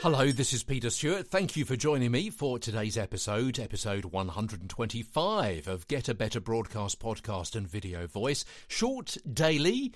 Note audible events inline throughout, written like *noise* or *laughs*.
Hello, this is Peter Stewart. Thank you for joining me for today's episode, episode 125 of Get a Better Broadcast Podcast and Video Voice. Short, daily,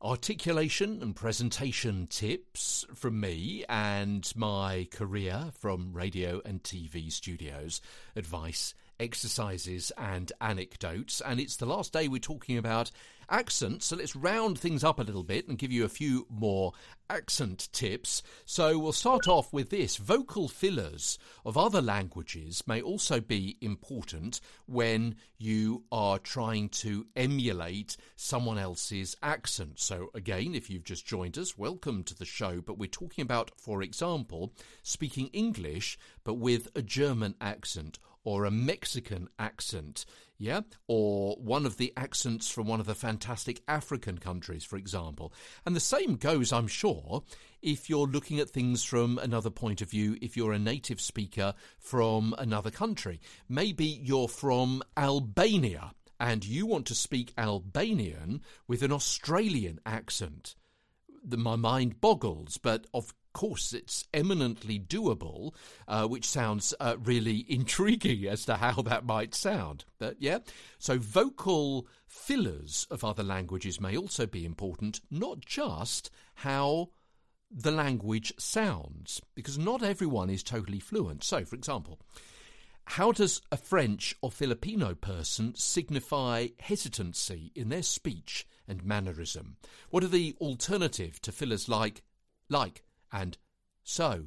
articulation and presentation tips from me and my career from radio and TV studios, advice, exercises, and anecdotes. And it's the last day we're talking about accents, so let's round things up a little bit and give you a few more accent tips. So we'll start off with this vocal fillers of other languages may also be important when you are trying to emulate someone else's accent. So, again, if you've just joined us, welcome to the show. But we're talking about, for example, speaking English but with a German accent or a Mexican accent, yeah, or one of the accents from one of the fantastic African countries, for example. And the same goes, I'm sure, if you're looking at things from another point of view, if you're a native speaker from another country. Maybe you're from Albania and you want to speak Albanian with an Australian accent. My mind boggles, but of course, it's eminently doable, uh, which sounds uh, really *laughs* intriguing as to how that might sound. But yeah, so vocal fillers of other languages may also be important, not just how the language sounds, because not everyone is totally fluent. So, for example, how does a French or Filipino person signify hesitancy in their speech and mannerism? What are the alternative to fillers like like and so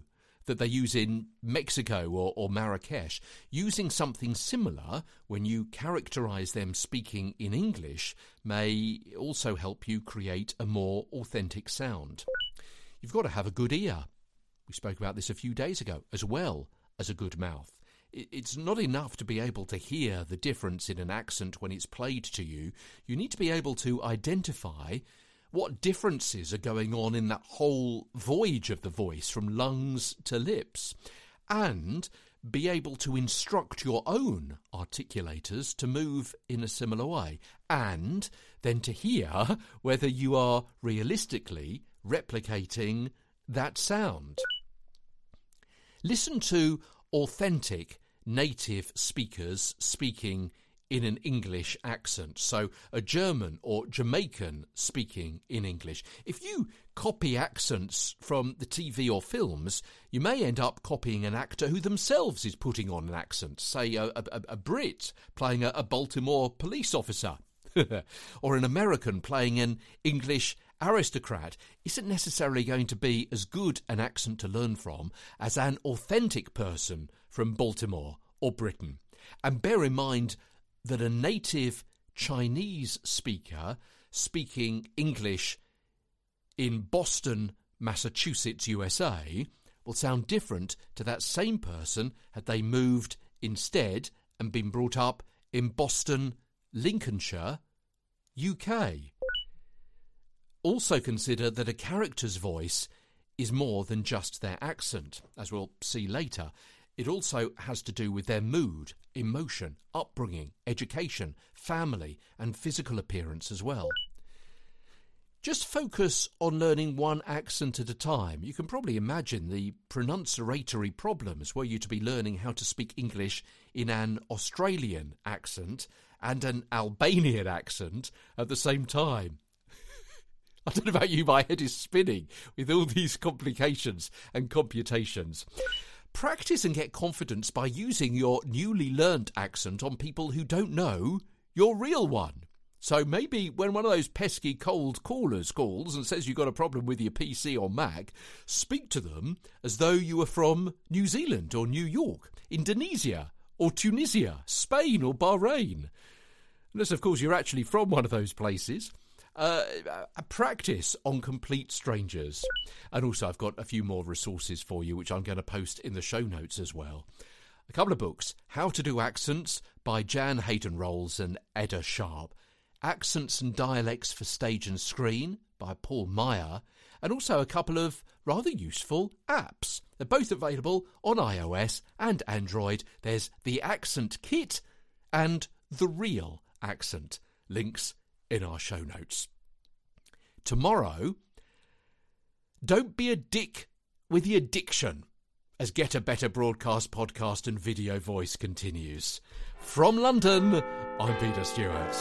that they use in Mexico or, or, Marrakesh. Using something similar when you characterize them speaking in English may also help you create a more authentic sound. You've got to have a good ear. We spoke about this a few days ago, as well as a good mouth. It's not enough to be able to hear the difference in an accent when it's played to you. You need to be able to identify what differences are going on in that whole voyage of the voice from lungs to lips, and be able to instruct your own articulators to move in a similar way, and then to hear whether you are realistically replicating that sound. Listen to authentic native speakers speaking in an English accent. So a German or Jamaican speaking in English. If you copy accents from the TV or films, you may end up copying an actor who themselves is putting on an accent, say a, a, a Brit playing a, a Baltimore police officer. *laughs* or an American playing an English aristocrat isn't necessarily going to be as good an accent to learn from as an authentic person from Baltimore or Britain. And bear in mind that a native Chinese speaker speaking English in Boston, Massachusetts, USA, will sound different to that same person had they moved instead and been brought up in Boston, Lincolnshire, UK. Also consider that a character's voice is more than just their accent, as we'll see later. It also has to do with their mood, emotion, upbringing, education, family, and physical appearance as well. Just focus on learning one accent at a time. You can probably imagine the pronunciatory problems were you to be learning how to speak English in an Australian accent and an Albanian accent at the same time. *laughs* I don't know about you, my head is spinning with all these complications and computations. Practice and get confidence by using your newly learnt accent on people who don't know your real one. So maybe when one of those pesky cold callers calls and says you've got a problem with your PC or Mac, speak to them as though you were from New Zealand or New York, Indonesia or Tunisia, Spain or Bahrain. Unless, of course, you're actually from one of those places uh, a practice on complete strangers. And also, I've got a few more resources for you, which I'm going to post in the show notes as well. A couple of books How to Do Accents by Jan Haydn Rowles and Edda Sharp, Accents and Dialects for Stage and Screen by Paul Meier, and also a couple of rather useful apps. They're both available on iOS and Android. There's the Accent Kit and the Real Accent. Links in our show notes. Tomorrow, don't be a dick with the addiction as Get a Better Broadcast podcast and video voice continues. From London, I'm Peter Stewart.